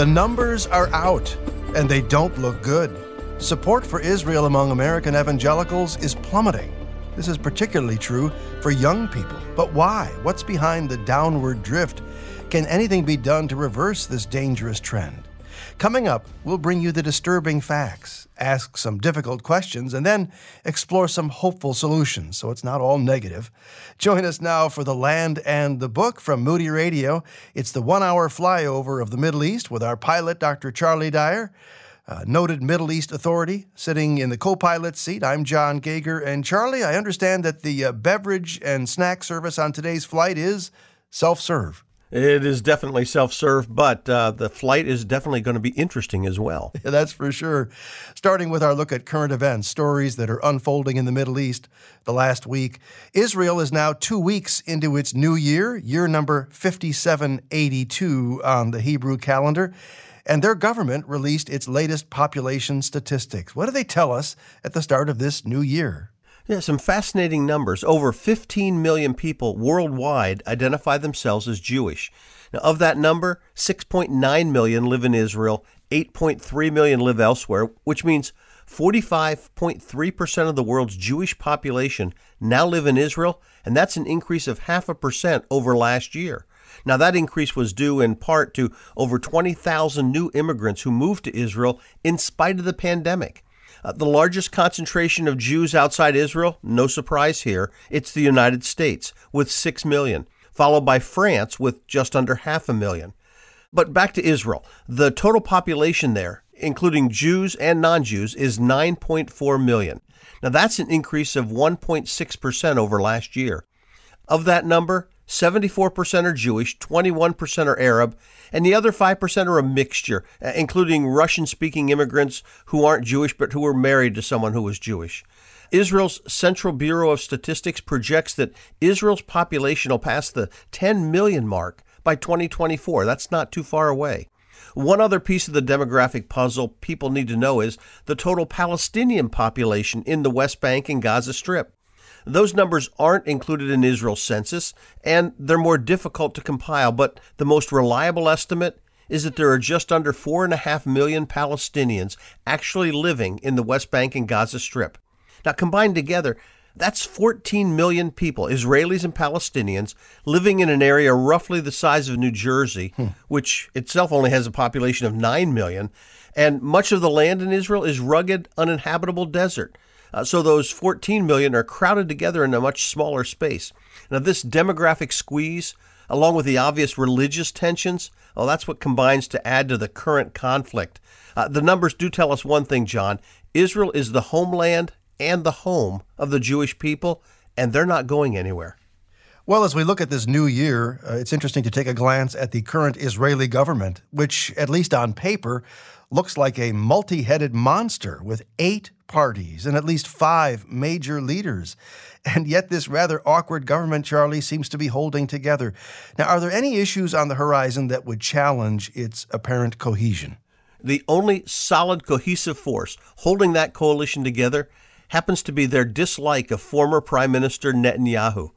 The numbers are out, and they don't look good. Support for Israel among American evangelicals is plummeting. This is particularly true for young people. But why? What's behind the downward drift? Can anything be done to reverse this dangerous trend? Coming up, we'll bring you the disturbing facts, ask some difficult questions, and then explore some hopeful solutions so it's not all negative. Join us now for The Land and the Book from Moody Radio. It's the one hour flyover of the Middle East with our pilot, Dr. Charlie Dyer. Uh, noted Middle East authority sitting in the co pilot seat. I'm John Gauger. And Charlie, I understand that the uh, beverage and snack service on today's flight is self serve. It is definitely self serve, but uh, the flight is definitely going to be interesting as well. Yeah, that's for sure. Starting with our look at current events, stories that are unfolding in the Middle East the last week. Israel is now two weeks into its new year, year number 5782 on the Hebrew calendar. And their government released its latest population statistics. What do they tell us at the start of this new year? Yeah, some fascinating numbers. Over 15 million people worldwide identify themselves as Jewish. Now, of that number, 6.9 million live in Israel, 8.3 million live elsewhere, which means 45.3% of the world's Jewish population now live in Israel, and that's an increase of half a percent over last year. Now, that increase was due in part to over 20,000 new immigrants who moved to Israel in spite of the pandemic. Uh, the largest concentration of Jews outside Israel, no surprise here, it's the United States with 6 million, followed by France with just under half a million. But back to Israel. The total population there, including Jews and non Jews, is 9.4 million. Now that's an increase of 1.6% over last year. Of that number, 74% are Jewish, 21% are Arab, and the other 5% are a mixture, uh, including Russian speaking immigrants who aren't Jewish but who were married to someone who was Jewish. Israel's Central Bureau of Statistics projects that Israel's population will pass the 10 million mark by 2024. That's not too far away. One other piece of the demographic puzzle people need to know is the total Palestinian population in the West Bank and Gaza Strip. Those numbers aren't included in Israel's census, and they're more difficult to compile, but the most reliable estimate is that there are just under 4.5 million Palestinians actually living in the West Bank and Gaza Strip. Now, combined together, that's 14 million people, Israelis and Palestinians, living in an area roughly the size of New Jersey, hmm. which itself only has a population of 9 million. And much of the land in Israel is rugged, uninhabitable desert. Uh, so those 14 million are crowded together in a much smaller space. Now, this demographic squeeze, along with the obvious religious tensions, well, that's what combines to add to the current conflict. Uh, the numbers do tell us one thing, John. Israel is the homeland and the home of the Jewish people, and they're not going anywhere. Well, as we look at this new year, uh, it's interesting to take a glance at the current Israeli government, which, at least on paper, looks like a multi headed monster with eight parties and at least five major leaders. And yet, this rather awkward government, Charlie, seems to be holding together. Now, are there any issues on the horizon that would challenge its apparent cohesion? The only solid, cohesive force holding that coalition together happens to be their dislike of former Prime Minister Netanyahu.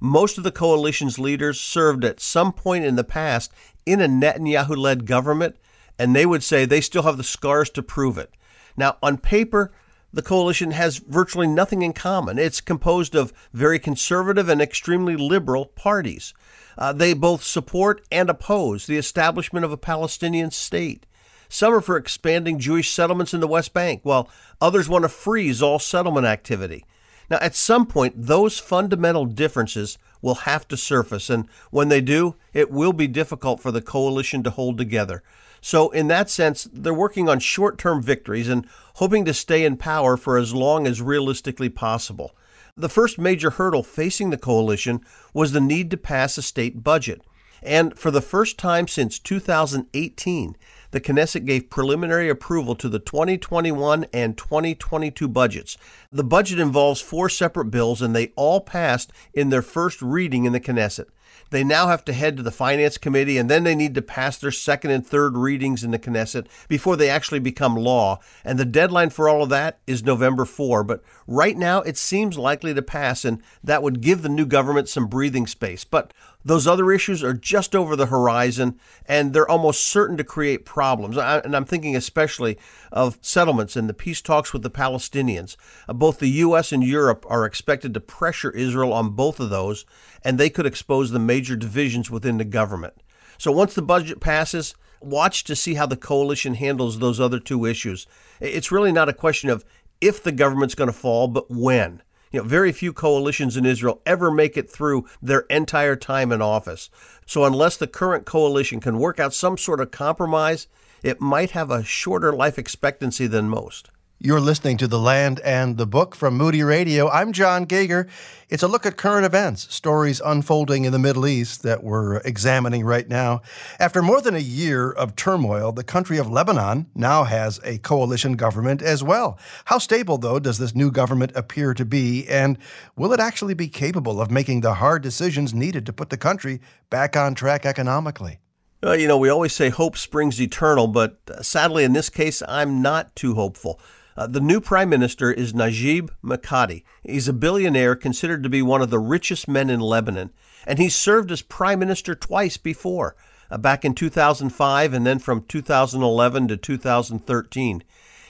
Most of the coalition's leaders served at some point in the past in a Netanyahu led government, and they would say they still have the scars to prove it. Now, on paper, the coalition has virtually nothing in common. It's composed of very conservative and extremely liberal parties. Uh, they both support and oppose the establishment of a Palestinian state. Some are for expanding Jewish settlements in the West Bank, while others want to freeze all settlement activity. Now, at some point, those fundamental differences will have to surface, and when they do, it will be difficult for the coalition to hold together. So, in that sense, they're working on short term victories and hoping to stay in power for as long as realistically possible. The first major hurdle facing the coalition was the need to pass a state budget. And for the first time since 2018, the Knesset gave preliminary approval to the 2021 and 2022 budgets. The budget involves four separate bills, and they all passed in their first reading in the Knesset. They now have to head to the Finance Committee and then they need to pass their second and third readings in the Knesset before they actually become law. And the deadline for all of that is November 4. But right now, it seems likely to pass, and that would give the new government some breathing space. But those other issues are just over the horizon, and they're almost certain to create problems. And I'm thinking especially of settlements and the peace talks with the Palestinians. Uh, both the U.S. and Europe are expected to pressure Israel on both of those, and they could expose the major divisions within the government. So once the budget passes, watch to see how the coalition handles those other two issues. It's really not a question of if the government's going to fall, but when. You know, very few coalitions in Israel ever make it through their entire time in office. So unless the current coalition can work out some sort of compromise, it might have a shorter life expectancy than most. You're listening to The Land and the Book from Moody Radio. I'm John Gauger. It's a look at current events, stories unfolding in the Middle East that we're examining right now. After more than a year of turmoil, the country of Lebanon now has a coalition government as well. How stable, though, does this new government appear to be? And will it actually be capable of making the hard decisions needed to put the country back on track economically? Well, you know, we always say hope springs eternal, but uh, sadly in this case, I'm not too hopeful. Uh, the new prime minister is Najib Mikati. He's a billionaire considered to be one of the richest men in Lebanon, and he's served as prime minister twice before, uh, back in 2005 and then from 2011 to 2013.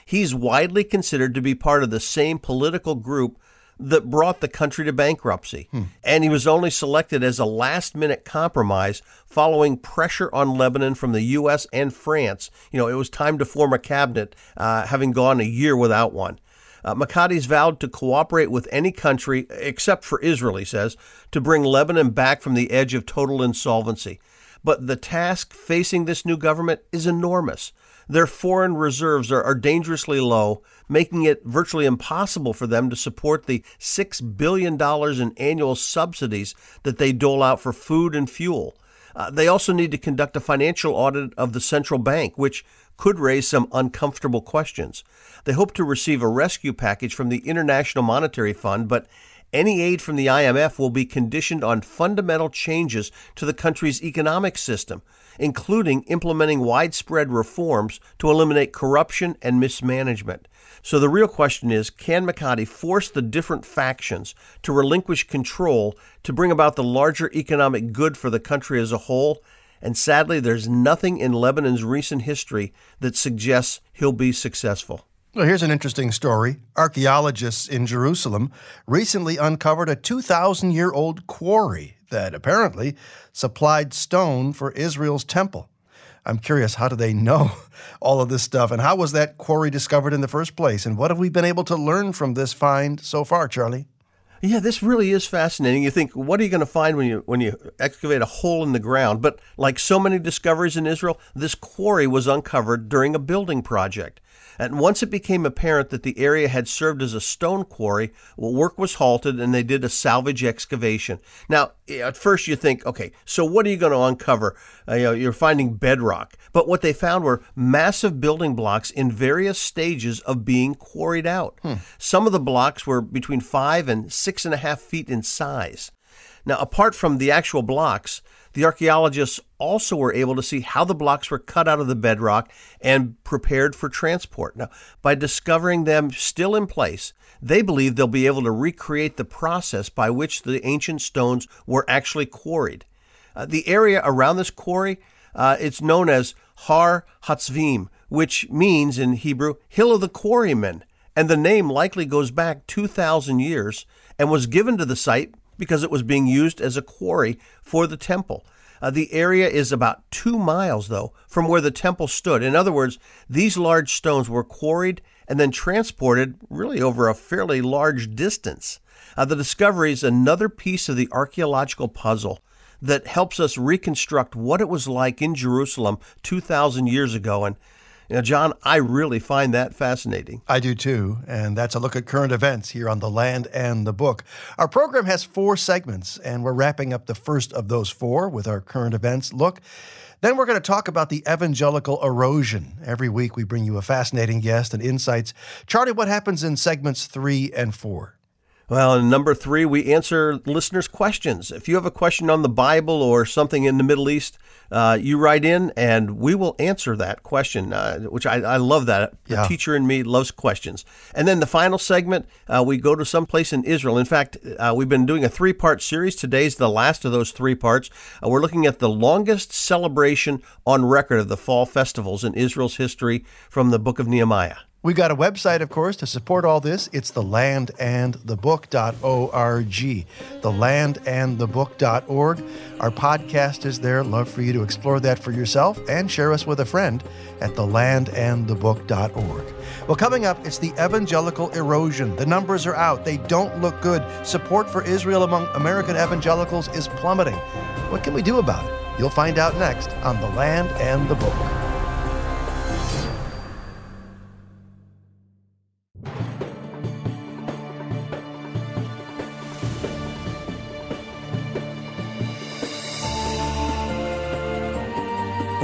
He's widely considered to be part of the same political group that brought the country to bankruptcy. Hmm. And he was only selected as a last minute compromise following pressure on Lebanon from the U.S. and France. You know, it was time to form a cabinet, uh, having gone a year without one. Uh, Mikati's vowed to cooperate with any country, except for Israel, he says, to bring Lebanon back from the edge of total insolvency. But the task facing this new government is enormous. Their foreign reserves are, are dangerously low, making it virtually impossible for them to support the $6 billion in annual subsidies that they dole out for food and fuel. Uh, they also need to conduct a financial audit of the central bank, which could raise some uncomfortable questions. They hope to receive a rescue package from the International Monetary Fund, but any aid from the IMF will be conditioned on fundamental changes to the country's economic system, including implementing widespread reforms to eliminate corruption and mismanagement. So the real question is can Mikati force the different factions to relinquish control to bring about the larger economic good for the country as a whole? And sadly, there's nothing in Lebanon's recent history that suggests he'll be successful. Well, here's an interesting story. Archaeologists in Jerusalem recently uncovered a 2,000 year old quarry that apparently supplied stone for Israel's temple. I'm curious, how do they know all of this stuff? And how was that quarry discovered in the first place? And what have we been able to learn from this find so far, Charlie? Yeah, this really is fascinating. You think, what are you going to find when you when you excavate a hole in the ground? But like so many discoveries in Israel, this quarry was uncovered during a building project. And once it became apparent that the area had served as a stone quarry, well, work was halted and they did a salvage excavation. Now, at first you think, okay, so what are you going to uncover? Uh, you know, you're finding bedrock. But what they found were massive building blocks in various stages of being quarried out. Hmm. Some of the blocks were between five and six and a half feet in size. Now, apart from the actual blocks, the archaeologists also were able to see how the blocks were cut out of the bedrock and prepared for transport. Now, by discovering them still in place, they believe they'll be able to recreate the process by which the ancient stones were actually quarried. Uh, the area around this quarry, uh, it's known as Har Hatzvim, which means in Hebrew, Hill of the Quarrymen, and the name likely goes back 2,000 years and was given to the site because it was being used as a quarry for the temple. Uh, the area is about two miles, though, from where the temple stood. In other words, these large stones were quarried and then transported really over a fairly large distance. Uh, the discovery is another piece of the archaeological puzzle that helps us reconstruct what it was like in Jerusalem 2,000 years ago. And you Jon, I really find that fascinating. I do too. And that's a look at current events here on The Land and the Book. Our program has four segments, and we're wrapping up the first of those four with our current events look. Then we're going to talk about the evangelical erosion. Every week we bring you a fascinating guest and insights. Charlie, what happens in segments three and four? Well, and number three, we answer listeners' questions. If you have a question on the Bible or something in the Middle East, uh, you write in and we will answer that question, uh, which I, I, love that. The teacher in me loves questions. And then the final segment, uh, we go to some place in Israel. In fact, uh, we've been doing a three part series. Today's the last of those three parts. Uh, we're looking at the longest celebration on record of the fall festivals in Israel's history from the book of Nehemiah. We got a website, of course, to support all this. It's thelandandthebook.org. Thelandandthebook.org. Our podcast is there. Love for you to explore that for yourself and share us with a friend at thelandandthebook.org. Well, coming up, it's the evangelical erosion. The numbers are out. They don't look good. Support for Israel among American evangelicals is plummeting. What can we do about it? You'll find out next on The Land and the Book.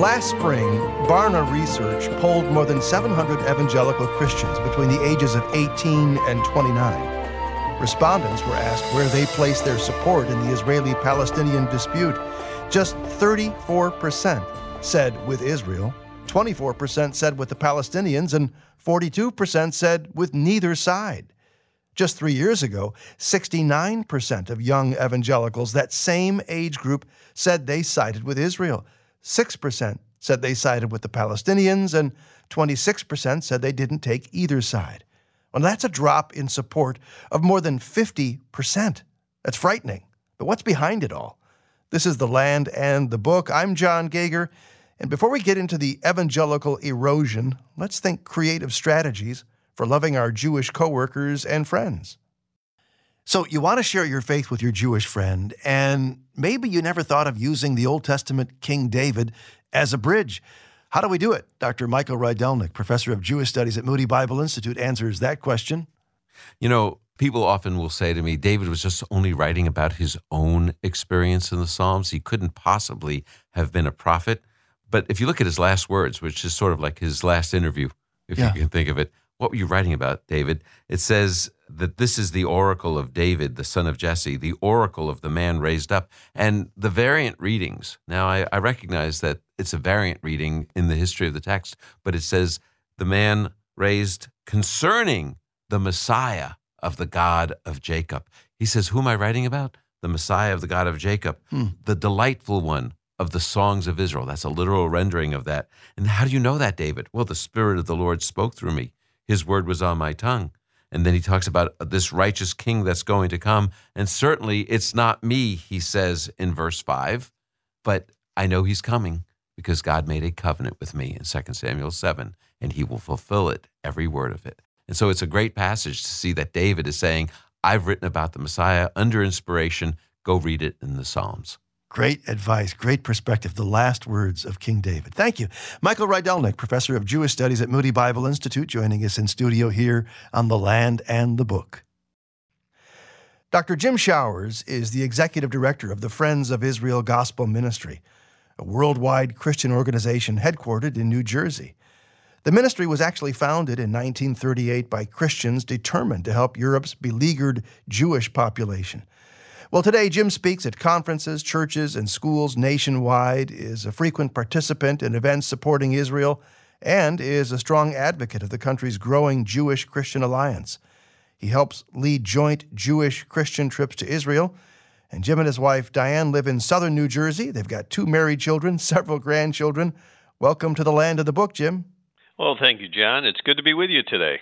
Last spring, Barna Research polled more than 700 evangelical Christians between the ages of 18 and 29. Respondents were asked where they place their support in the Israeli Palestinian dispute. Just 34% said with Israel, 24% said with the Palestinians, and 42% said with neither side. Just three years ago, 69% of young evangelicals, that same age group, said they sided with Israel. 6% said they sided with the Palestinians, and 26% said they didn't take either side. Well, that's a drop in support of more than 50%. That's frightening. But what's behind it all? This is The Land and the Book. I'm John Gauger. And before we get into the evangelical erosion, let's think creative strategies for loving our Jewish coworkers and friends. So, you want to share your faith with your Jewish friend, and maybe you never thought of using the Old Testament King David as a bridge. How do we do it? Dr. Michael Rydelnik, professor of Jewish studies at Moody Bible Institute, answers that question. You know, people often will say to me, David was just only writing about his own experience in the Psalms. He couldn't possibly have been a prophet. But if you look at his last words, which is sort of like his last interview, if yeah. you can think of it, what were you writing about, David? It says that this is the oracle of David, the son of Jesse, the oracle of the man raised up. And the variant readings, now I, I recognize that it's a variant reading in the history of the text, but it says the man raised concerning the Messiah of the God of Jacob. He says, Who am I writing about? The Messiah of the God of Jacob, hmm. the delightful one of the songs of Israel. That's a literal rendering of that. And how do you know that, David? Well, the Spirit of the Lord spoke through me. His word was on my tongue. And then he talks about this righteous king that's going to come. And certainly it's not me, he says in verse 5, but I know he's coming because God made a covenant with me in 2 Samuel 7, and he will fulfill it, every word of it. And so it's a great passage to see that David is saying, I've written about the Messiah under inspiration. Go read it in the Psalms. Great advice, great perspective. The last words of King David. Thank you. Michael Rydelnik, professor of Jewish studies at Moody Bible Institute, joining us in studio here on The Land and the Book. Dr. Jim Showers is the executive director of the Friends of Israel Gospel Ministry, a worldwide Christian organization headquartered in New Jersey. The ministry was actually founded in 1938 by Christians determined to help Europe's beleaguered Jewish population. Well, today, Jim speaks at conferences, churches, and schools nationwide, is a frequent participant in events supporting Israel, and is a strong advocate of the country's growing Jewish Christian alliance. He helps lead joint Jewish Christian trips to Israel. And Jim and his wife, Diane, live in southern New Jersey. They've got two married children, several grandchildren. Welcome to the land of the book, Jim. Well, thank you, John. It's good to be with you today.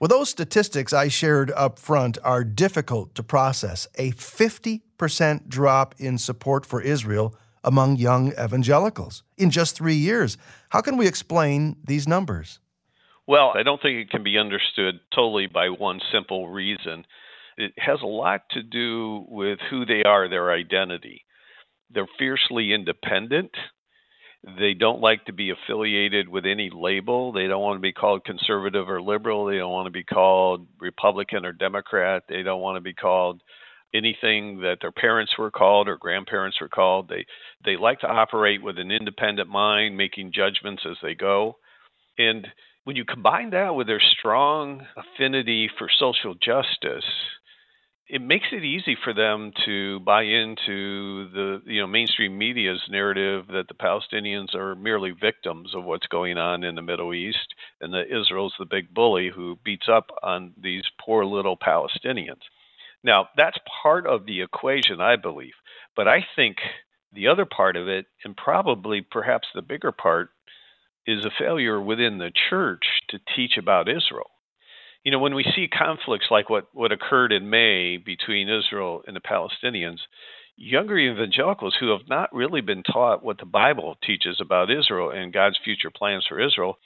Well, those statistics I shared up front are difficult to process. A 50% drop in support for Israel among young evangelicals in just three years. How can we explain these numbers? Well, I don't think it can be understood totally by one simple reason. It has a lot to do with who they are, their identity. They're fiercely independent. They don't like to be affiliated with any label. They don't want to be called conservative or liberal. They don't want to be called Republican or Democrat. They don't want to be called anything that their parents were called or grandparents were called. They they like to operate with an independent mind, making judgments as they go. And when you combine that with their strong affinity for social justice, it makes it easy for them to buy into the you know mainstream media's narrative that the Palestinians are merely victims of what's going on in the Middle East and that Israel's the big bully who beats up on these poor little Palestinians. Now, that's part of the equation, I believe. But I think the other part of it, and probably perhaps the bigger part, is a failure within the church to teach about Israel. You know, when we see conflicts like what, what occurred in May between Israel and the Palestinians, younger evangelicals who have not really been taught what the Bible teaches about Israel and God's future plans for Israel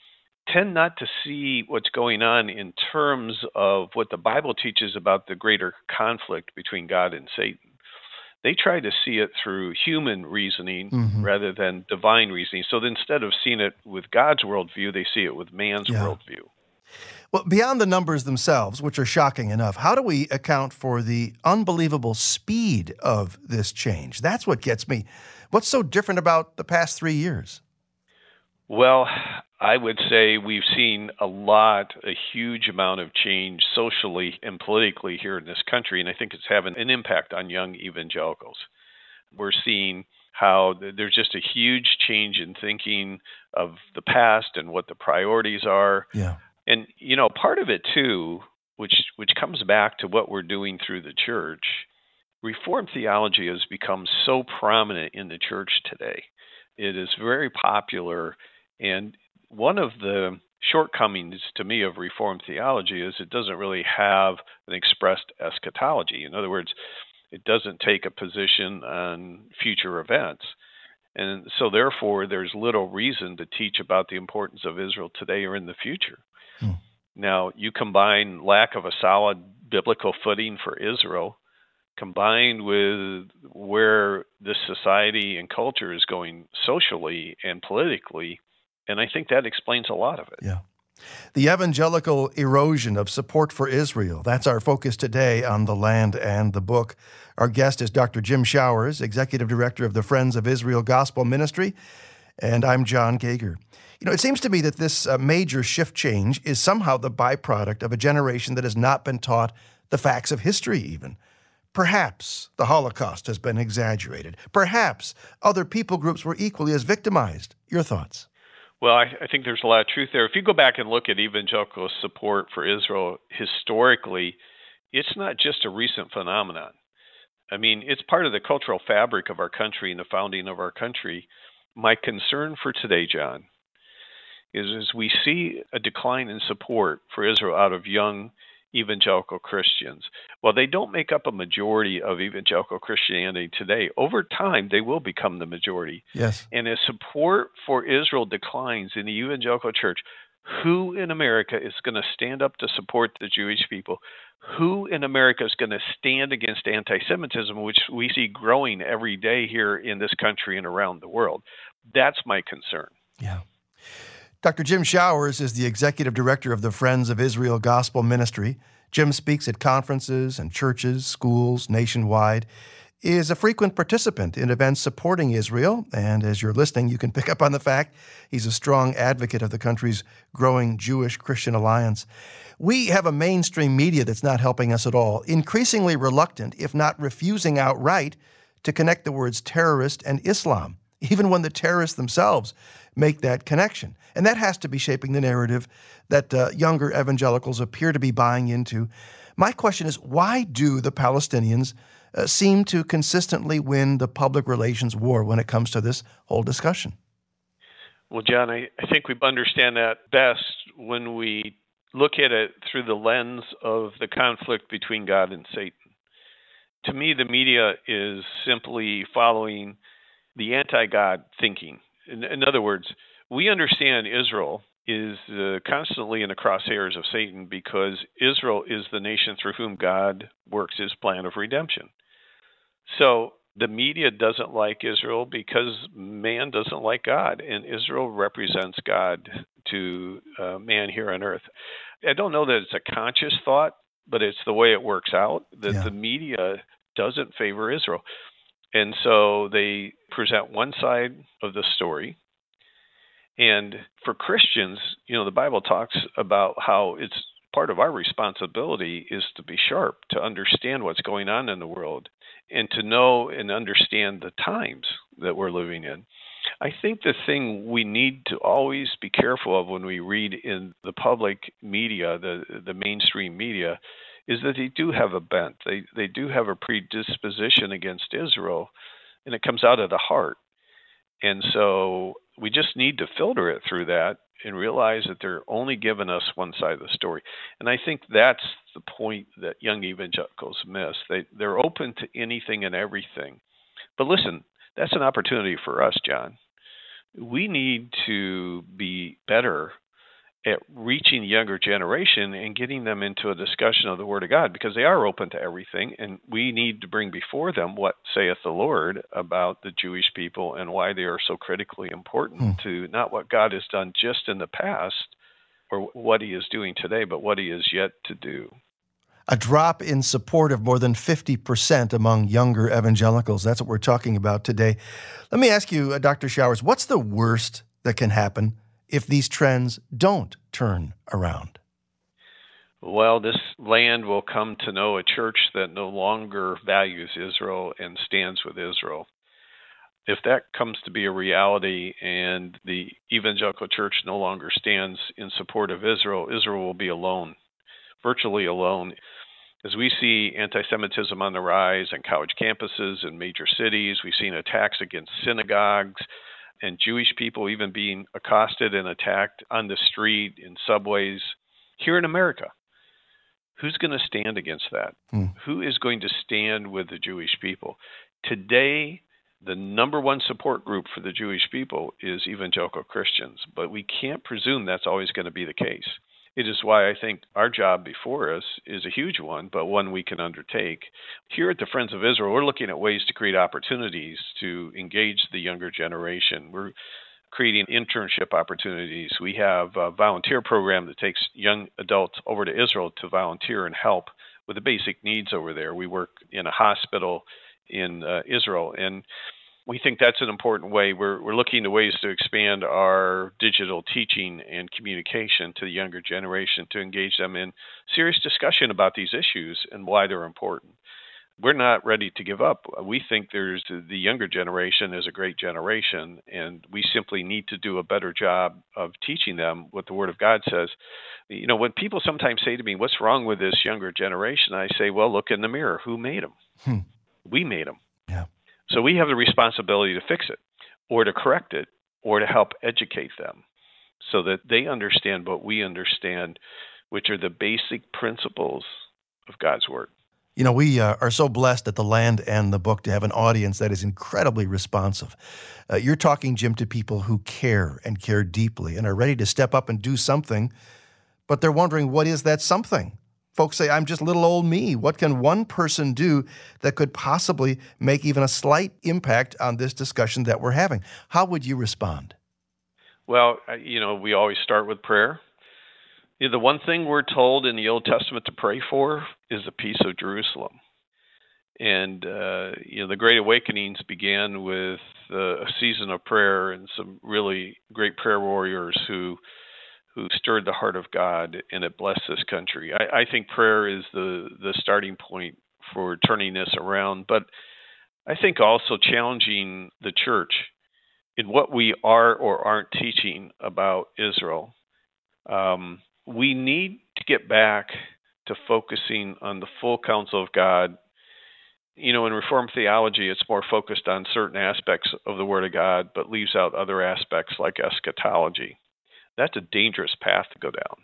tend not to see what's going on in terms of what the Bible teaches about the greater conflict between God and Satan they try to see it through human reasoning mm-hmm. rather than divine reasoning. So instead of seeing it with God's worldview, they see it with man's yeah. worldview. Well, beyond the numbers themselves, which are shocking enough, how do we account for the unbelievable speed of this change? That's what gets me. What's so different about the past three years? Well, I would say we've seen a lot, a huge amount of change socially and politically here in this country, and I think it's having an impact on young evangelicals. We're seeing how there's just a huge change in thinking of the past and what the priorities are. Yeah. And you know, part of it too, which which comes back to what we're doing through the church, reformed theology has become so prominent in the church today. It is very popular and one of the shortcomings to me of Reformed theology is it doesn't really have an expressed eschatology. In other words, it doesn't take a position on future events. And so, therefore, there's little reason to teach about the importance of Israel today or in the future. Hmm. Now, you combine lack of a solid biblical footing for Israel combined with where this society and culture is going socially and politically, and I think that explains a lot of it. Yeah. The evangelical erosion of support for Israel. That's our focus today on the land and the book. Our guest is Dr. Jim Showers, Executive Director of the Friends of Israel Gospel Ministry. And I'm John Gauger. You know, it seems to me that this uh, major shift change is somehow the byproduct of a generation that has not been taught the facts of history, even. Perhaps the Holocaust has been exaggerated. Perhaps other people groups were equally as victimized. Your thoughts? Well, I, I, think there's a lot of truth there. If you go back and look at evangelical support for Israel historically, it's not just a recent phenomenon. I mean, it's part of the cultural fabric of our country and the founding of our country. My concern for today, John, is as we see a decline in support for Israel out of young evangelical Christians. While they don't make up a majority of evangelical Christianity today, over time they will become the majority. Yes. And as support for Israel declines in the evangelical church, who in America is going to stand up to support the Jewish people? Who in America is going to stand against anti Semitism, which we see growing every day here in this country and around the world? That's my concern. Yeah. Dr. Jim Showers is the executive director of the Friends of Israel Gospel Ministry. Jim speaks at conferences and churches, schools nationwide, is a frequent participant in events supporting Israel, and as you're listening, you can pick up on the fact he's a strong advocate of the country's growing Jewish Christian alliance. We have a mainstream media that's not helping us at all, increasingly reluctant, if not refusing outright, to connect the words terrorist and Islam, even when the terrorists themselves make that connection. And that has to be shaping the narrative that uh, younger evangelicals appear to be buying into. My question is why do the Palestinians uh, seem to consistently win the public relations war when it comes to this whole discussion? Well, John, I, I think we understand that best when we look at it through the lens of the conflict between God and Satan. To me, the media is simply following the anti God thinking in, in other words, we understand Israel is uh, constantly in the crosshairs of Satan because Israel is the nation through whom God works his plan of redemption. So the media doesn't like Israel because man doesn't like God, and Israel represents God to uh, man here on earth. I don't know that it's a conscious thought, but it's the way it works out that yeah. the media doesn't favor Israel. And so they present one side of the story. And for Christians, you know, the Bible talks about how it's part of our responsibility is to be sharp, to understand what's going on in the world, and to know and understand the times that we're living in. I think the thing we need to always be careful of when we read in the public media, the the mainstream media, is that they do have a bent. They they do have a predisposition against Israel, and it comes out of the heart. And so we just need to filter it through that and realize that they're only giving us one side of the story. And I think that's the point that young evangelicals miss. They they're open to anything and everything. But listen, that's an opportunity for us, John. We need to be better at reaching the younger generation and getting them into a discussion of the Word of God because they are open to everything, and we need to bring before them what saith the Lord about the Jewish people and why they are so critically important hmm. to not what God has done just in the past or what He is doing today, but what He is yet to do a drop in support of more than 50% among younger evangelicals. That's what we're talking about today. Let me ask you, uh, Dr. Showers, what's the worst that can happen if these trends don't turn around? Well, this land will come to know a church that no longer values Israel and stands with Israel. If that comes to be a reality and the evangelical church no longer stands in support of Israel, Israel will be alone virtually alone. As we see anti Semitism on the rise on college campuses and major cities, we've seen attacks against synagogues and Jewish people even being accosted and attacked on the street, in subways here in America. Who's going to stand against that? Hmm. Who is going to stand with the Jewish people? Today, the number one support group for the Jewish people is evangelical Christians, but we can't presume that's always going to be the case. It is why I think our job before us is a huge one, but one we can undertake. Here at the Friends of Israel, we're looking at ways to create opportunities to engage the younger generation. We're creating internship opportunities. We have a volunteer program that takes young adults over to Israel to volunteer and help with the basic needs over there. We work in a hospital in uh, Israel and we think that's an important way. We're, we're looking to ways to expand our digital teaching and communication to the younger generation to engage them in serious discussion about these issues and why they're important. We're not ready to give up. We think there's the younger generation is a great generation, and we simply need to do a better job of teaching them what the Word of God says. You know, when people sometimes say to me, "What's wrong with this younger generation?" I say, "Well, look in the mirror. Who made them? Hmm. We made them." Yeah. So we have the responsibility to fix it or to correct it or to help educate them so that they understand what we understand, which are the basic principles of God's Word. You know, we uh, are so blessed at the land and the book to have an audience that is incredibly responsive. Uh, you're talking, Jim, to people who care and care deeply and are ready to step up and do something, but they're wondering what is that something? Folks say, I'm just little old me. What can one person do that could possibly make even a slight impact on this discussion that we're having? How would you respond? Well, you know, we always start with prayer. The one thing we're told in the Old Testament to pray for is the peace of Jerusalem. And, uh, you know, the Great Awakenings began with uh, a season of prayer and some really great prayer warriors who who stirred the heart of God and it blessed this country. I, I think prayer is the the starting point for turning this around, but I think also challenging the church in what we are or aren't teaching about Israel. Um, we need to get back to focusing on the full counsel of God. You know, in Reformed theology, it's more focused on certain aspects of the Word of God, but leaves out other aspects like eschatology that's a dangerous path to go down.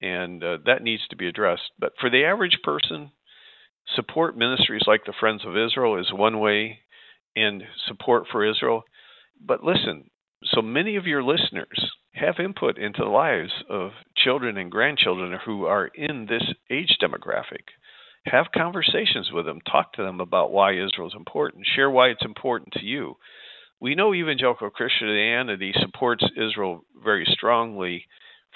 And uh, that needs to be addressed. But for the average person, support ministries like the Friends of Israel is one way, and support for Israel. But listen, so many of your listeners have input into the lives of children and grandchildren who are in this age demographic. Have conversations with them, talk to them about why Israel is important, share why it's important to you we know evangelical Christianity supports Israel very strongly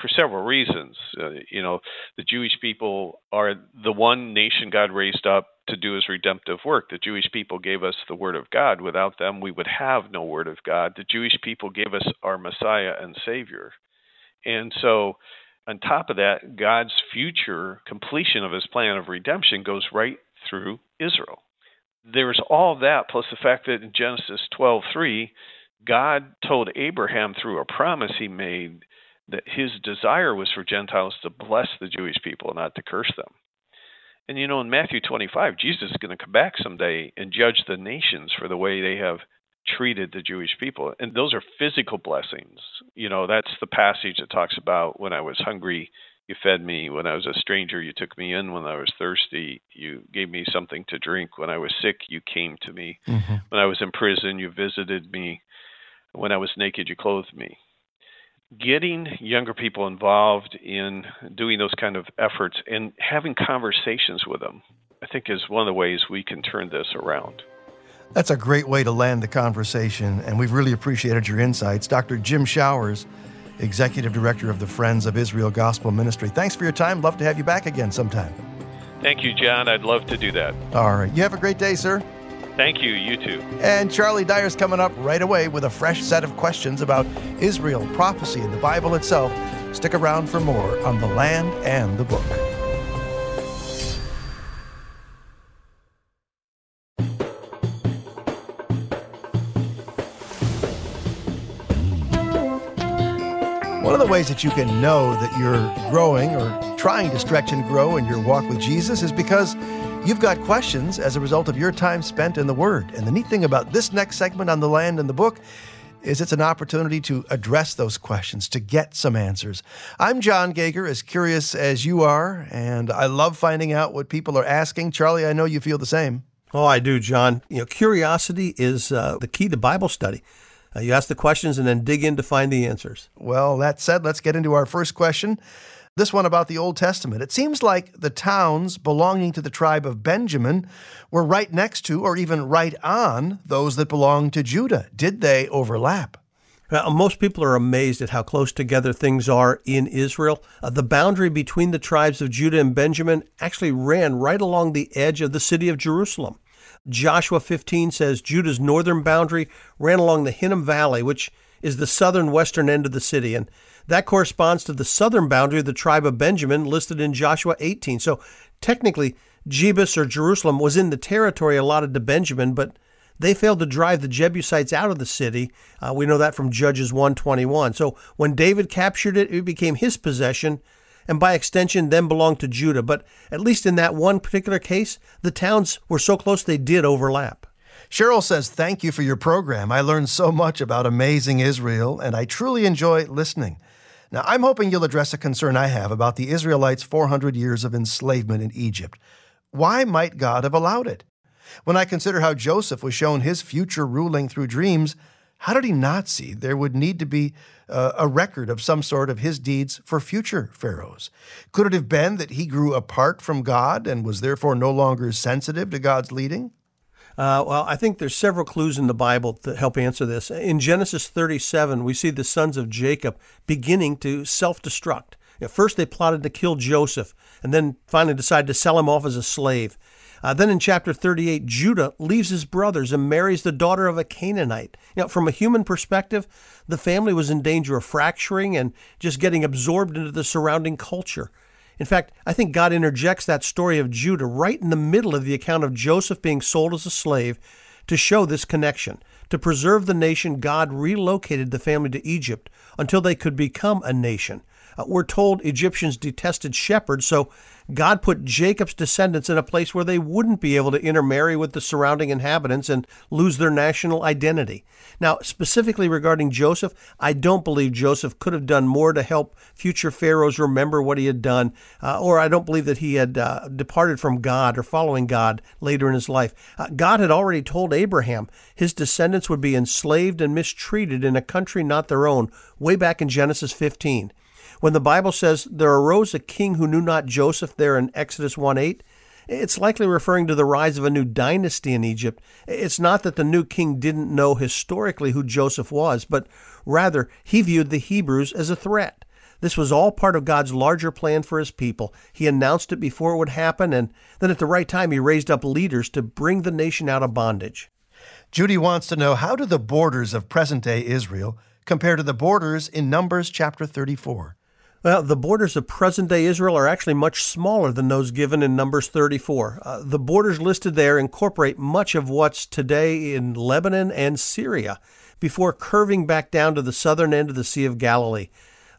for several reasons. Uh, you know, the Jewish people are the one nation God raised up to do his redemptive work. The Jewish people gave us the word of God. Without them, we would have no word of God. The Jewish people gave us our Messiah and Savior. And so On top of that, God's future completion of his plan of redemption goes right through Israel. There's all that plus the fact that in Genesis 12:3, God told Abraham through a promise he made that his desire was for Gentiles to bless the Jewish people, not to curse them. And you know, in Matthew 25, Jesus is going to come back someday and judge the nations for the way they have treated the Jewish people. And those are physical blessings. You know, that's the passage that talks about when I was hungry, you fed me. When I was a stranger, you took me in. When I was thirsty, you gave me something to drink. When I was sick, you came to me. Mm-hmm. When I was in prison, you visited me. When I was naked, you clothed me getting younger people involved in doing those kind of efforts and having conversations with them, I think, is one of the ways we can turn this around. That's a great way to land the conversation, and we've really appreciated your insights. Dr. Jim Showers, Executive Director of the Friends of Israel Gospel Ministry. Thanks for your time. Love to have you back again sometime. Thank you, John. I'd love to do that. All right. You have a great day, sir. Thank you. You too. And Charlie Dyer's coming up right away with a fresh set of questions about Israel, prophecy, and the Bible itself. Stick around for more on the land and the book. Ways that you can know that you're growing or trying to stretch and grow in your walk with Jesus is because You've got questions as a result of your time spent in the Word. And the neat thing about this next segment on the land and the book is it's an opportunity to address those questions, to get some answers. I'm John Gauger, as curious as you are, and I love finding out what people are asking. Charlie, I know you feel the same. Oh, I do, John. You know, curiosity is uh, the key to Bible study. Uh, you ask the questions and then dig in to find the answers. Well, that said, let's get into our first question. This one about the Old Testament. It seems like the towns belonging to the tribe of Benjamin were right next to, or even right on, those that belonged to Judah. Did they overlap? Well, most people are amazed at how close together things are in Israel. Uh, the boundary between the tribes of Judah and Benjamin actually ran right along the edge of the city of Jerusalem. Joshua 15 says Judah's northern boundary ran along the Hinnom Valley, which is the southern western end of the city. And that corresponds to the southern boundary of the tribe of Benjamin listed in Joshua 18. So technically, Jebus or Jerusalem was in the territory allotted to Benjamin, but they failed to drive the Jebusites out of the city. Uh, we know that from Judges 121. So when David captured it, it became his possession, and by extension, then belonged to Judah. But at least in that one particular case, the towns were so close they did overlap. Cheryl says, Thank you for your program. I learned so much about amazing Israel, and I truly enjoy listening. Now, I'm hoping you'll address a concern I have about the Israelites' 400 years of enslavement in Egypt. Why might God have allowed it? When I consider how Joseph was shown his future ruling through dreams, how did he not see there would need to be uh, a record of some sort of his deeds for future pharaohs? Could it have been that he grew apart from God and was therefore no longer sensitive to God's leading? Uh, well, I think there's several clues in the Bible that help answer this. In Genesis 37, we see the sons of Jacob beginning to self-destruct. At first, they plotted to kill Joseph, and then finally decided to sell him off as a slave. Uh, then in chapter 38, Judah leaves his brothers and marries the daughter of a Canaanite. You know, from a human perspective, the family was in danger of fracturing and just getting absorbed into the surrounding culture. In fact, I think God interjects that story of Judah right in the middle of the account of Joseph being sold as a slave to show this connection. To preserve the nation, God relocated the family to Egypt until they could become a nation. Uh, we're told Egyptians detested shepherds, so God put Jacob's descendants in a place where they wouldn't be able to intermarry with the surrounding inhabitants and lose their national identity. Now, specifically regarding Joseph, I don't believe Joseph could have done more to help future pharaohs remember what he had done, uh, or I don't believe that he had uh, departed from God or following God later in his life. Uh, God had already told Abraham his descendants would be enslaved and mistreated in a country not their own, way back in Genesis 15. When the Bible says there arose a king who knew not Joseph there in Exodus 1 8, it's likely referring to the rise of a new dynasty in Egypt. It's not that the new king didn't know historically who Joseph was, but rather he viewed the Hebrews as a threat. This was all part of God's larger plan for his people. He announced it before it would happen, and then at the right time, he raised up leaders to bring the nation out of bondage. Judy wants to know how do the borders of present day Israel compare to the borders in Numbers chapter 34? Well, the borders of present day Israel are actually much smaller than those given in Numbers 34. Uh, the borders listed there incorporate much of what's today in Lebanon and Syria before curving back down to the southern end of the Sea of Galilee.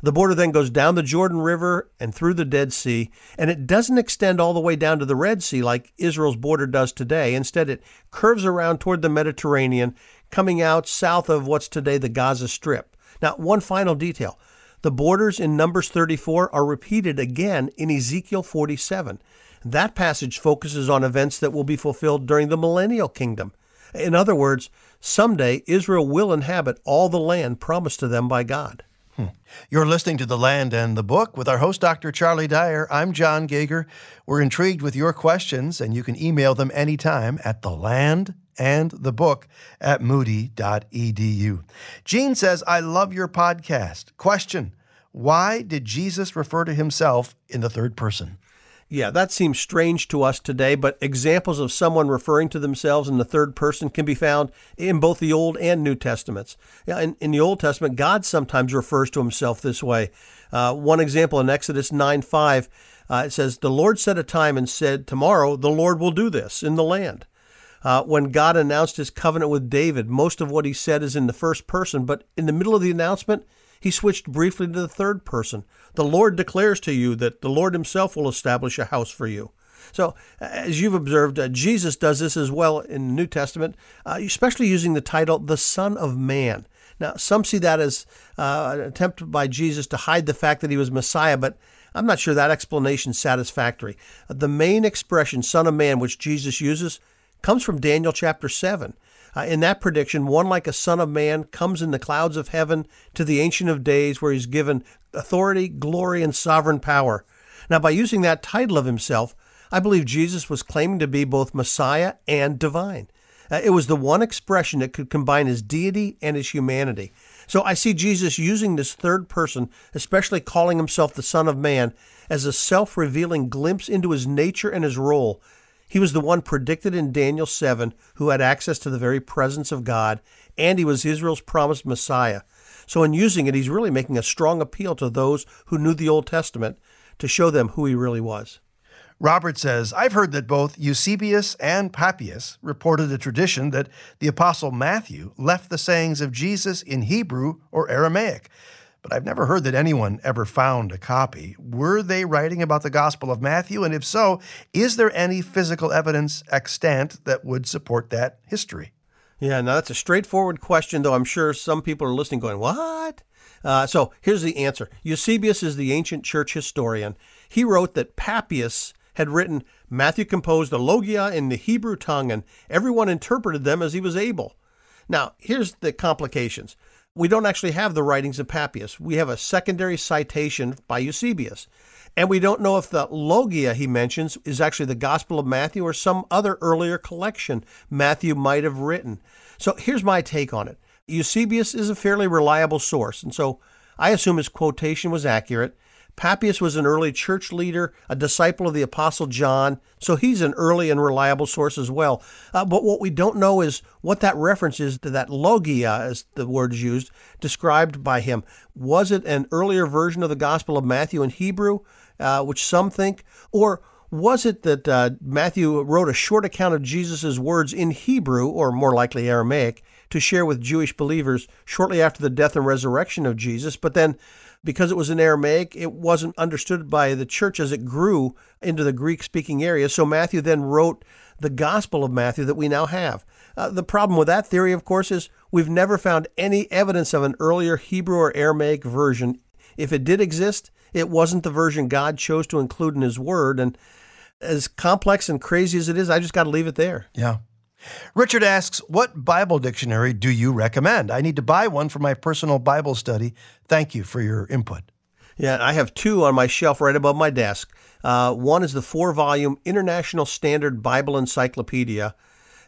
The border then goes down the Jordan River and through the Dead Sea, and it doesn't extend all the way down to the Red Sea like Israel's border does today. Instead, it curves around toward the Mediterranean, coming out south of what's today the Gaza Strip. Now, one final detail. The borders in Numbers 34 are repeated again in Ezekiel 47. That passage focuses on events that will be fulfilled during the millennial kingdom. In other words, someday Israel will inhabit all the land promised to them by God. Hmm. You're listening to The Land and the Book with our host, Dr. Charlie Dyer. I'm John Gauger. We're intrigued with your questions, and you can email them anytime at The Land and the book at moody.edu. Gene says, I love your podcast. Question Why did Jesus refer to himself in the third person? Yeah, that seems strange to us today, but examples of someone referring to themselves in the third person can be found in both the Old and New Testaments. In, in the Old Testament, God sometimes refers to himself this way. Uh, one example in Exodus 9 5, uh, it says, The Lord set a time and said, Tomorrow the Lord will do this in the land. Uh, when God announced his covenant with David, most of what he said is in the first person, but in the middle of the announcement, he switched briefly to the third person. The Lord declares to you that the Lord himself will establish a house for you. So, as you've observed, uh, Jesus does this as well in the New Testament, uh, especially using the title the Son of Man. Now, some see that as uh, an attempt by Jesus to hide the fact that he was Messiah, but I'm not sure that explanation is satisfactory. The main expression, Son of Man, which Jesus uses, comes from Daniel chapter 7. Uh, in that prediction, one like a son of man comes in the clouds of heaven to the Ancient of Days, where he's given authority, glory, and sovereign power. Now, by using that title of himself, I believe Jesus was claiming to be both Messiah and divine. Uh, it was the one expression that could combine his deity and his humanity. So I see Jesus using this third person, especially calling himself the Son of Man, as a self revealing glimpse into his nature and his role he was the one predicted in Daniel 7 who had access to the very presence of God, and he was Israel's promised Messiah. So, in using it, he's really making a strong appeal to those who knew the Old Testament to show them who he really was. Robert says, I've heard that both Eusebius and Papias reported a tradition that the Apostle Matthew left the sayings of Jesus in Hebrew or Aramaic but I've never heard that anyone ever found a copy. Were they writing about the Gospel of Matthew? And if so, is there any physical evidence extant that would support that history? Yeah, now that's a straightforward question, though I'm sure some people are listening going, What? Uh, so here's the answer Eusebius is the ancient church historian. He wrote that Papias had written, Matthew composed a Logia in the Hebrew tongue, and everyone interpreted them as he was able. Now, here's the complications we don't actually have the writings of Papias. We have a secondary citation by Eusebius. And we don't know if the Logia he mentions is actually the Gospel of Matthew or some other earlier collection Matthew might have written. So here's my take on it Eusebius is a fairly reliable source, and so I assume his quotation was accurate. Papias was an early church leader, a disciple of the Apostle John, so he's an early and reliable source as well. Uh, but what we don't know is what that reference is to that logia, as the word is used, described by him. Was it an earlier version of the Gospel of Matthew in Hebrew, uh, which some think, or was it that uh, Matthew wrote a short account of Jesus' words in Hebrew, or more likely Aramaic, to share with Jewish believers shortly after the death and resurrection of Jesus, but then because it was in Aramaic, it wasn't understood by the church as it grew into the Greek speaking area. So Matthew then wrote the Gospel of Matthew that we now have. Uh, the problem with that theory, of course, is we've never found any evidence of an earlier Hebrew or Aramaic version. If it did exist, it wasn't the version God chose to include in His Word. And as complex and crazy as it is, I just got to leave it there. Yeah. Richard asks, What Bible dictionary do you recommend? I need to buy one for my personal Bible study. Thank you for your input. Yeah, I have two on my shelf right above my desk. Uh, one is the four volume International Standard Bible Encyclopedia,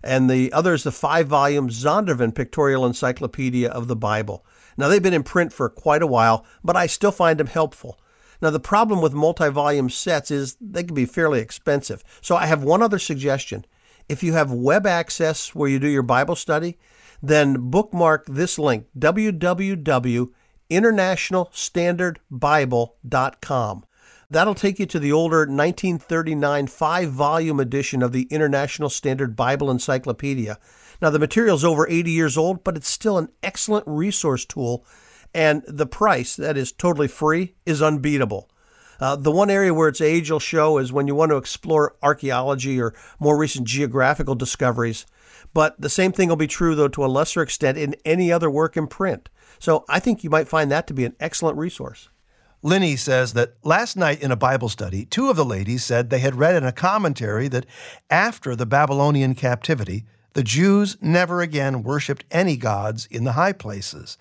and the other is the five volume Zondervan Pictorial Encyclopedia of the Bible. Now, they've been in print for quite a while, but I still find them helpful. Now, the problem with multi volume sets is they can be fairly expensive. So, I have one other suggestion. If you have web access where you do your Bible study, then bookmark this link www.internationalstandardbible.com. That'll take you to the older 1939 five volume edition of the International Standard Bible Encyclopedia. Now, the material's over 80 years old, but it's still an excellent resource tool, and the price, that is totally free, is unbeatable. Uh, the one area where its age will show is when you want to explore archaeology or more recent geographical discoveries. But the same thing will be true, though, to a lesser extent in any other work in print. So I think you might find that to be an excellent resource. Linney says that last night in a Bible study, two of the ladies said they had read in a commentary that after the Babylonian captivity, the Jews never again worshiped any gods in the high places.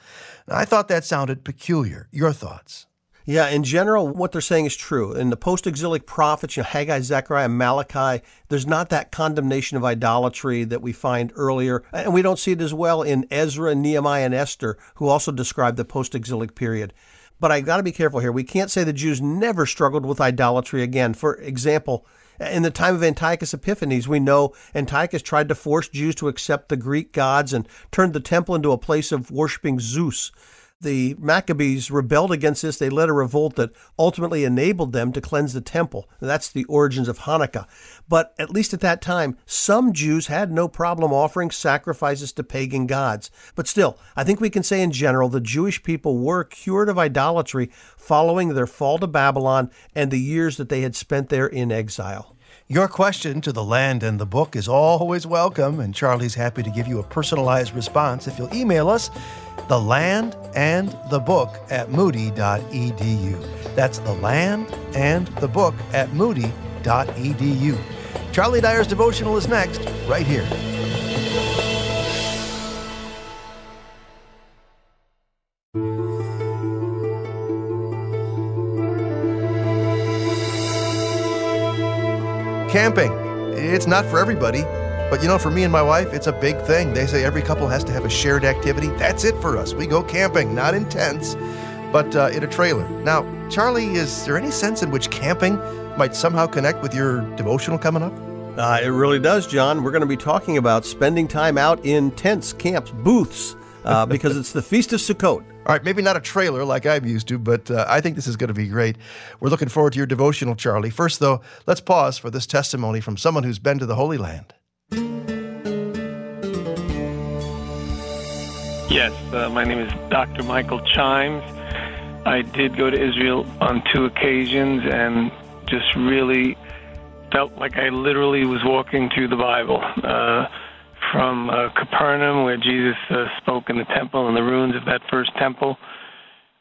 I thought that sounded peculiar. Your thoughts? Yeah, in general, what they're saying is true. In the post exilic prophets, you know, Haggai, Zechariah, Malachi, there's not that condemnation of idolatry that we find earlier. And we don't see it as well in Ezra, Nehemiah, and Esther, who also describe the post exilic period. But I got to be careful here. We can't say the Jews never struggled with idolatry again. For example, in the time of Antiochus Epiphanes, we know Antiochus tried to force Jews to accept the Greek gods and turned the temple into a place of worshiping Zeus. The Maccabees rebelled against this. They led a revolt that ultimately enabled them to cleanse the temple. That's the origins of Hanukkah. But at least at that time, some Jews had no problem offering sacrifices to pagan gods. But still, I think we can say in general the Jewish people were cured of idolatry following their fall to Babylon and the years that they had spent there in exile. Your question to the land and the book is always welcome, and Charlie's happy to give you a personalized response if you'll email us the land and the book at moody.edu. That's the land and the book at moody.edu. Charlie Dyer's devotional is next, right here. Camping. It's not for everybody. But you know, for me and my wife, it's a big thing. They say every couple has to have a shared activity. That's it for us. We go camping, not in tents, but uh, in a trailer. Now, Charlie, is there any sense in which camping might somehow connect with your devotional coming up? Uh, it really does, John. We're going to be talking about spending time out in tents, camps, booths, uh, because it's the Feast of Sukkot. All right, maybe not a trailer like I'm used to, but uh, I think this is going to be great. We're looking forward to your devotional, Charlie. First, though, let's pause for this testimony from someone who's been to the Holy Land. Yes, uh, my name is Dr. Michael Chimes. I did go to Israel on two occasions and just really felt like I literally was walking through the Bible. Uh, from uh, Capernaum, where Jesus uh, spoke in the temple and the ruins of that first temple,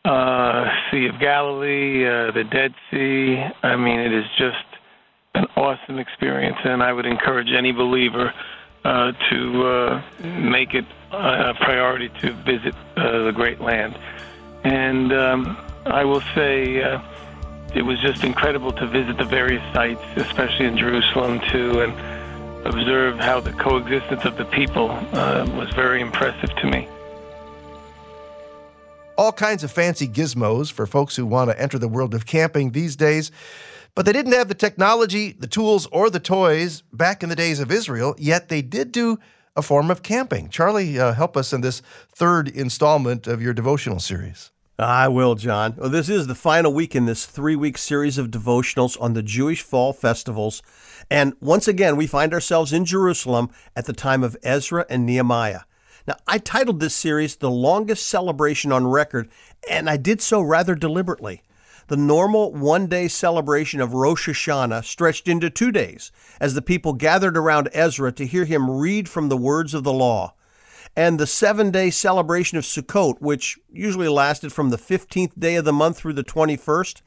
uh, Sea of Galilee, uh, the Dead Sea. I mean, it is just an awesome experience, and I would encourage any believer uh, to uh, make it a priority to visit uh, the Great Land. And um, I will say uh, it was just incredible to visit the various sites, especially in Jerusalem, too, and observe how the coexistence of the people uh, was very impressive to me all kinds of fancy gizmos for folks who want to enter the world of camping these days. But they didn't have the technology, the tools, or the toys back in the days of Israel, yet they did do a form of camping. Charlie, uh, help us in this third installment of your devotional series. I will, John. Well, this is the final week in this three week series of devotionals on the Jewish fall festivals. And once again, we find ourselves in Jerusalem at the time of Ezra and Nehemiah. Now, I titled this series The Longest Celebration on Record, and I did so rather deliberately. The normal one day celebration of Rosh Hashanah stretched into two days as the people gathered around Ezra to hear him read from the words of the law. And the seven day celebration of Sukkot, which usually lasted from the 15th day of the month through the 21st,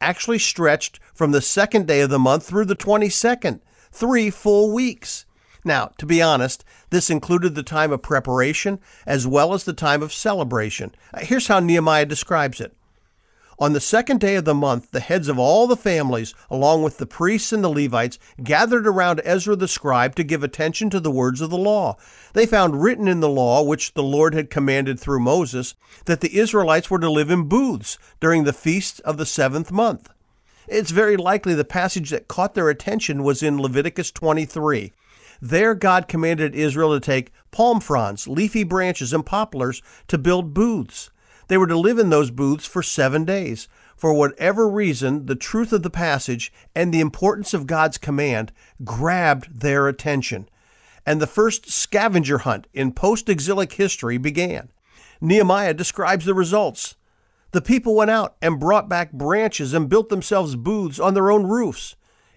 actually stretched from the second day of the month through the 22nd, three full weeks. Now, to be honest, this included the time of preparation as well as the time of celebration. Uh, here's how Nehemiah describes it. On the second day of the month, the heads of all the families, along with the priests and the Levites, gathered around Ezra the scribe to give attention to the words of the law. They found written in the law, which the Lord had commanded through Moses, that the Israelites were to live in booths during the feast of the seventh month. It's very likely the passage that caught their attention was in Leviticus 23. There, God commanded Israel to take palm fronds, leafy branches, and poplars to build booths. They were to live in those booths for seven days. For whatever reason, the truth of the passage and the importance of God's command grabbed their attention. And the first scavenger hunt in post exilic history began. Nehemiah describes the results. The people went out and brought back branches and built themselves booths on their own roofs,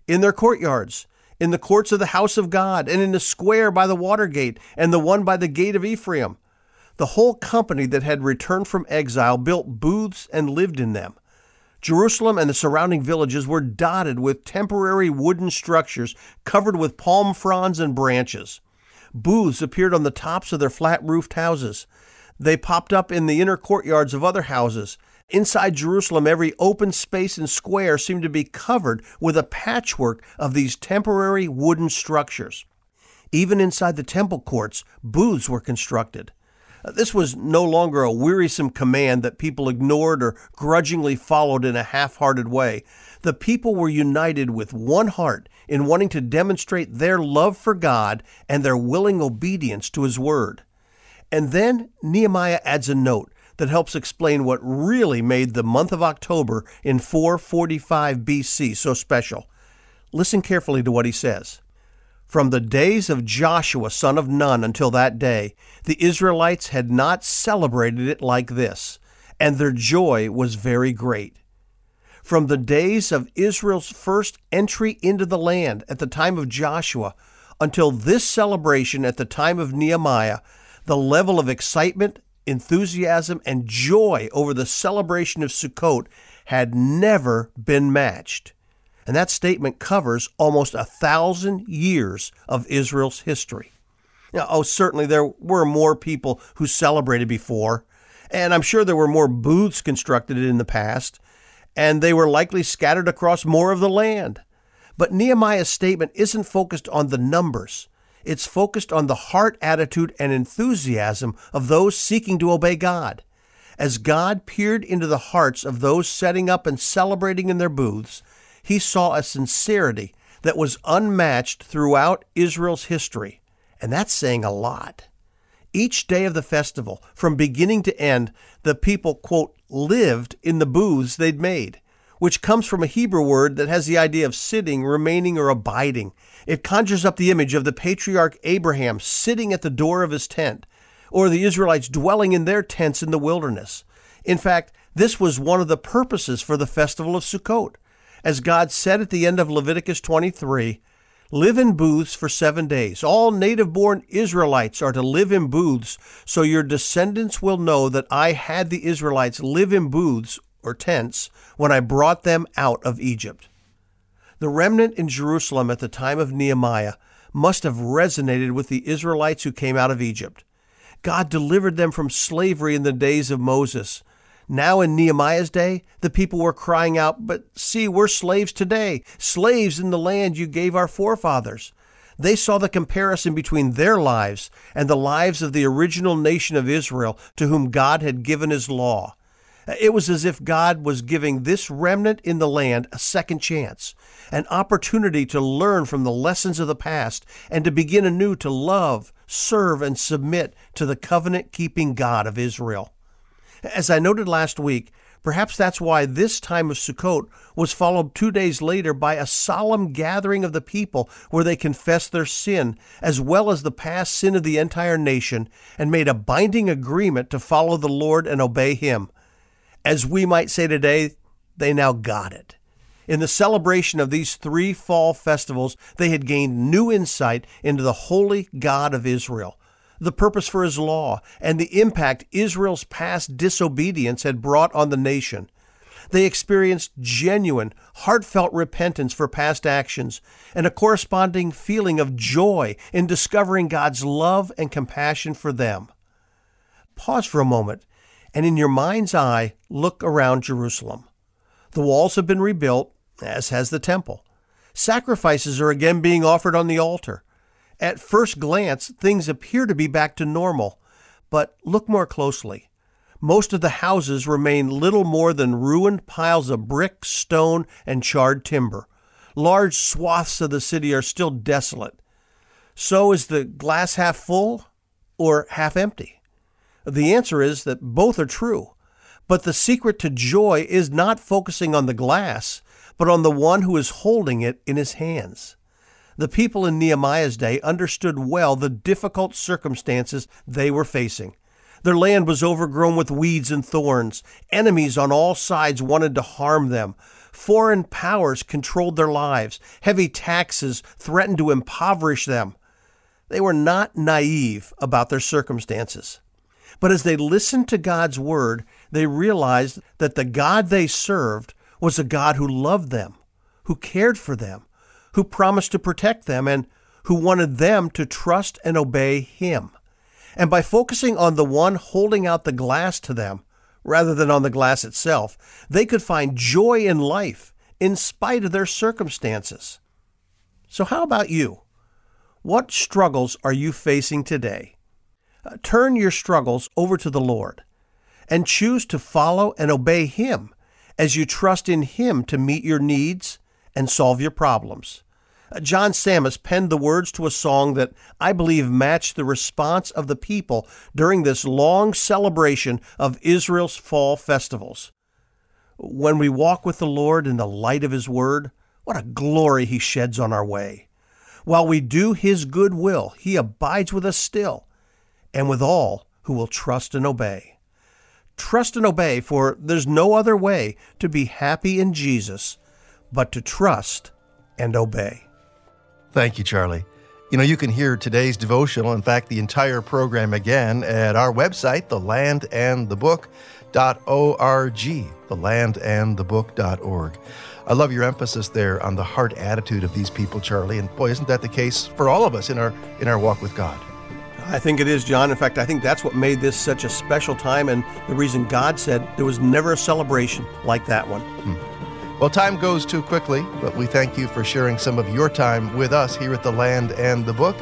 in their courtyards, in the courts of the house of God, and in the square by the water gate, and the one by the gate of Ephraim. The whole company that had returned from exile built booths and lived in them. Jerusalem and the surrounding villages were dotted with temporary wooden structures covered with palm fronds and branches. Booths appeared on the tops of their flat roofed houses. They popped up in the inner courtyards of other houses. Inside Jerusalem, every open space and square seemed to be covered with a patchwork of these temporary wooden structures. Even inside the temple courts, booths were constructed. This was no longer a wearisome command that people ignored or grudgingly followed in a half hearted way. The people were united with one heart in wanting to demonstrate their love for God and their willing obedience to His Word. And then Nehemiah adds a note that helps explain what really made the month of October in 445 BC so special. Listen carefully to what he says. From the days of Joshua, son of Nun, until that day, the Israelites had not celebrated it like this, and their joy was very great. From the days of Israel's first entry into the land at the time of Joshua until this celebration at the time of Nehemiah, the level of excitement, enthusiasm, and joy over the celebration of Sukkot had never been matched. And that statement covers almost a thousand years of Israel's history. Now, oh, certainly there were more people who celebrated before, and I'm sure there were more booths constructed in the past, and they were likely scattered across more of the land. But Nehemiah's statement isn't focused on the numbers. It's focused on the heart attitude and enthusiasm of those seeking to obey God. As God peered into the hearts of those setting up and celebrating in their booths, he saw a sincerity that was unmatched throughout Israel's history. And that's saying a lot. Each day of the festival, from beginning to end, the people, quote, lived in the booths they'd made, which comes from a Hebrew word that has the idea of sitting, remaining, or abiding. It conjures up the image of the patriarch Abraham sitting at the door of his tent, or the Israelites dwelling in their tents in the wilderness. In fact, this was one of the purposes for the festival of Sukkot. As God said at the end of Leviticus 23, Live in booths for seven days. All native born Israelites are to live in booths, so your descendants will know that I had the Israelites live in booths or tents when I brought them out of Egypt. The remnant in Jerusalem at the time of Nehemiah must have resonated with the Israelites who came out of Egypt. God delivered them from slavery in the days of Moses. Now, in Nehemiah's day, the people were crying out, But see, we're slaves today, slaves in the land you gave our forefathers. They saw the comparison between their lives and the lives of the original nation of Israel to whom God had given his law. It was as if God was giving this remnant in the land a second chance, an opportunity to learn from the lessons of the past and to begin anew to love, serve, and submit to the covenant keeping God of Israel. As I noted last week, perhaps that's why this time of Sukkot was followed two days later by a solemn gathering of the people where they confessed their sin, as well as the past sin of the entire nation, and made a binding agreement to follow the Lord and obey Him. As we might say today, they now got it. In the celebration of these three fall festivals, they had gained new insight into the holy God of Israel, the purpose for his law, and the impact Israel's past disobedience had brought on the nation. They experienced genuine, heartfelt repentance for past actions and a corresponding feeling of joy in discovering God's love and compassion for them. Pause for a moment and in your mind's eye, look around Jerusalem. The walls have been rebuilt, as has the temple. Sacrifices are again being offered on the altar. At first glance, things appear to be back to normal, but look more closely. Most of the houses remain little more than ruined piles of brick, stone, and charred timber. Large swaths of the city are still desolate. So is the glass half full or half empty? The answer is that both are true. But the secret to joy is not focusing on the glass, but on the one who is holding it in his hands. The people in Nehemiah's day understood well the difficult circumstances they were facing. Their land was overgrown with weeds and thorns. Enemies on all sides wanted to harm them. Foreign powers controlled their lives. Heavy taxes threatened to impoverish them. They were not naive about their circumstances. But as they listened to God's word, they realized that the God they served was a God who loved them, who cared for them, who promised to protect them, and who wanted them to trust and obey Him. And by focusing on the one holding out the glass to them, rather than on the glass itself, they could find joy in life in spite of their circumstances. So, how about you? What struggles are you facing today? Uh, turn your struggles over to the Lord and choose to follow and obey Him as you trust in Him to meet your needs and solve your problems. Uh, John Sammis penned the words to a song that I believe matched the response of the people during this long celebration of Israel's fall festivals. When we walk with the Lord in the light of His Word, what a glory He sheds on our way. While we do His good will, He abides with us still, and with all who will trust and obey. Trust and obey, for there's no other way to be happy in Jesus but to trust and obey. Thank you, Charlie. You know, you can hear today's devotional, in fact, the entire program again at our website, thelandandthebook.org, thelandandthebook.org. I love your emphasis there on the heart attitude of these people, Charlie, and boy, isn't that the case for all of us in our in our walk with God? I think it is, John. In fact, I think that's what made this such a special time and the reason God said there was never a celebration like that one. Hmm. Well, time goes too quickly, but we thank you for sharing some of your time with us here at The Land and the Book.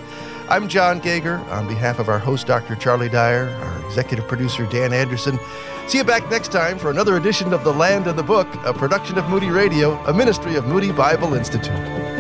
I'm John Gauger on behalf of our host, Dr. Charlie Dyer, our executive producer, Dan Anderson. See you back next time for another edition of The Land and the Book, a production of Moody Radio, a ministry of Moody Bible Institute.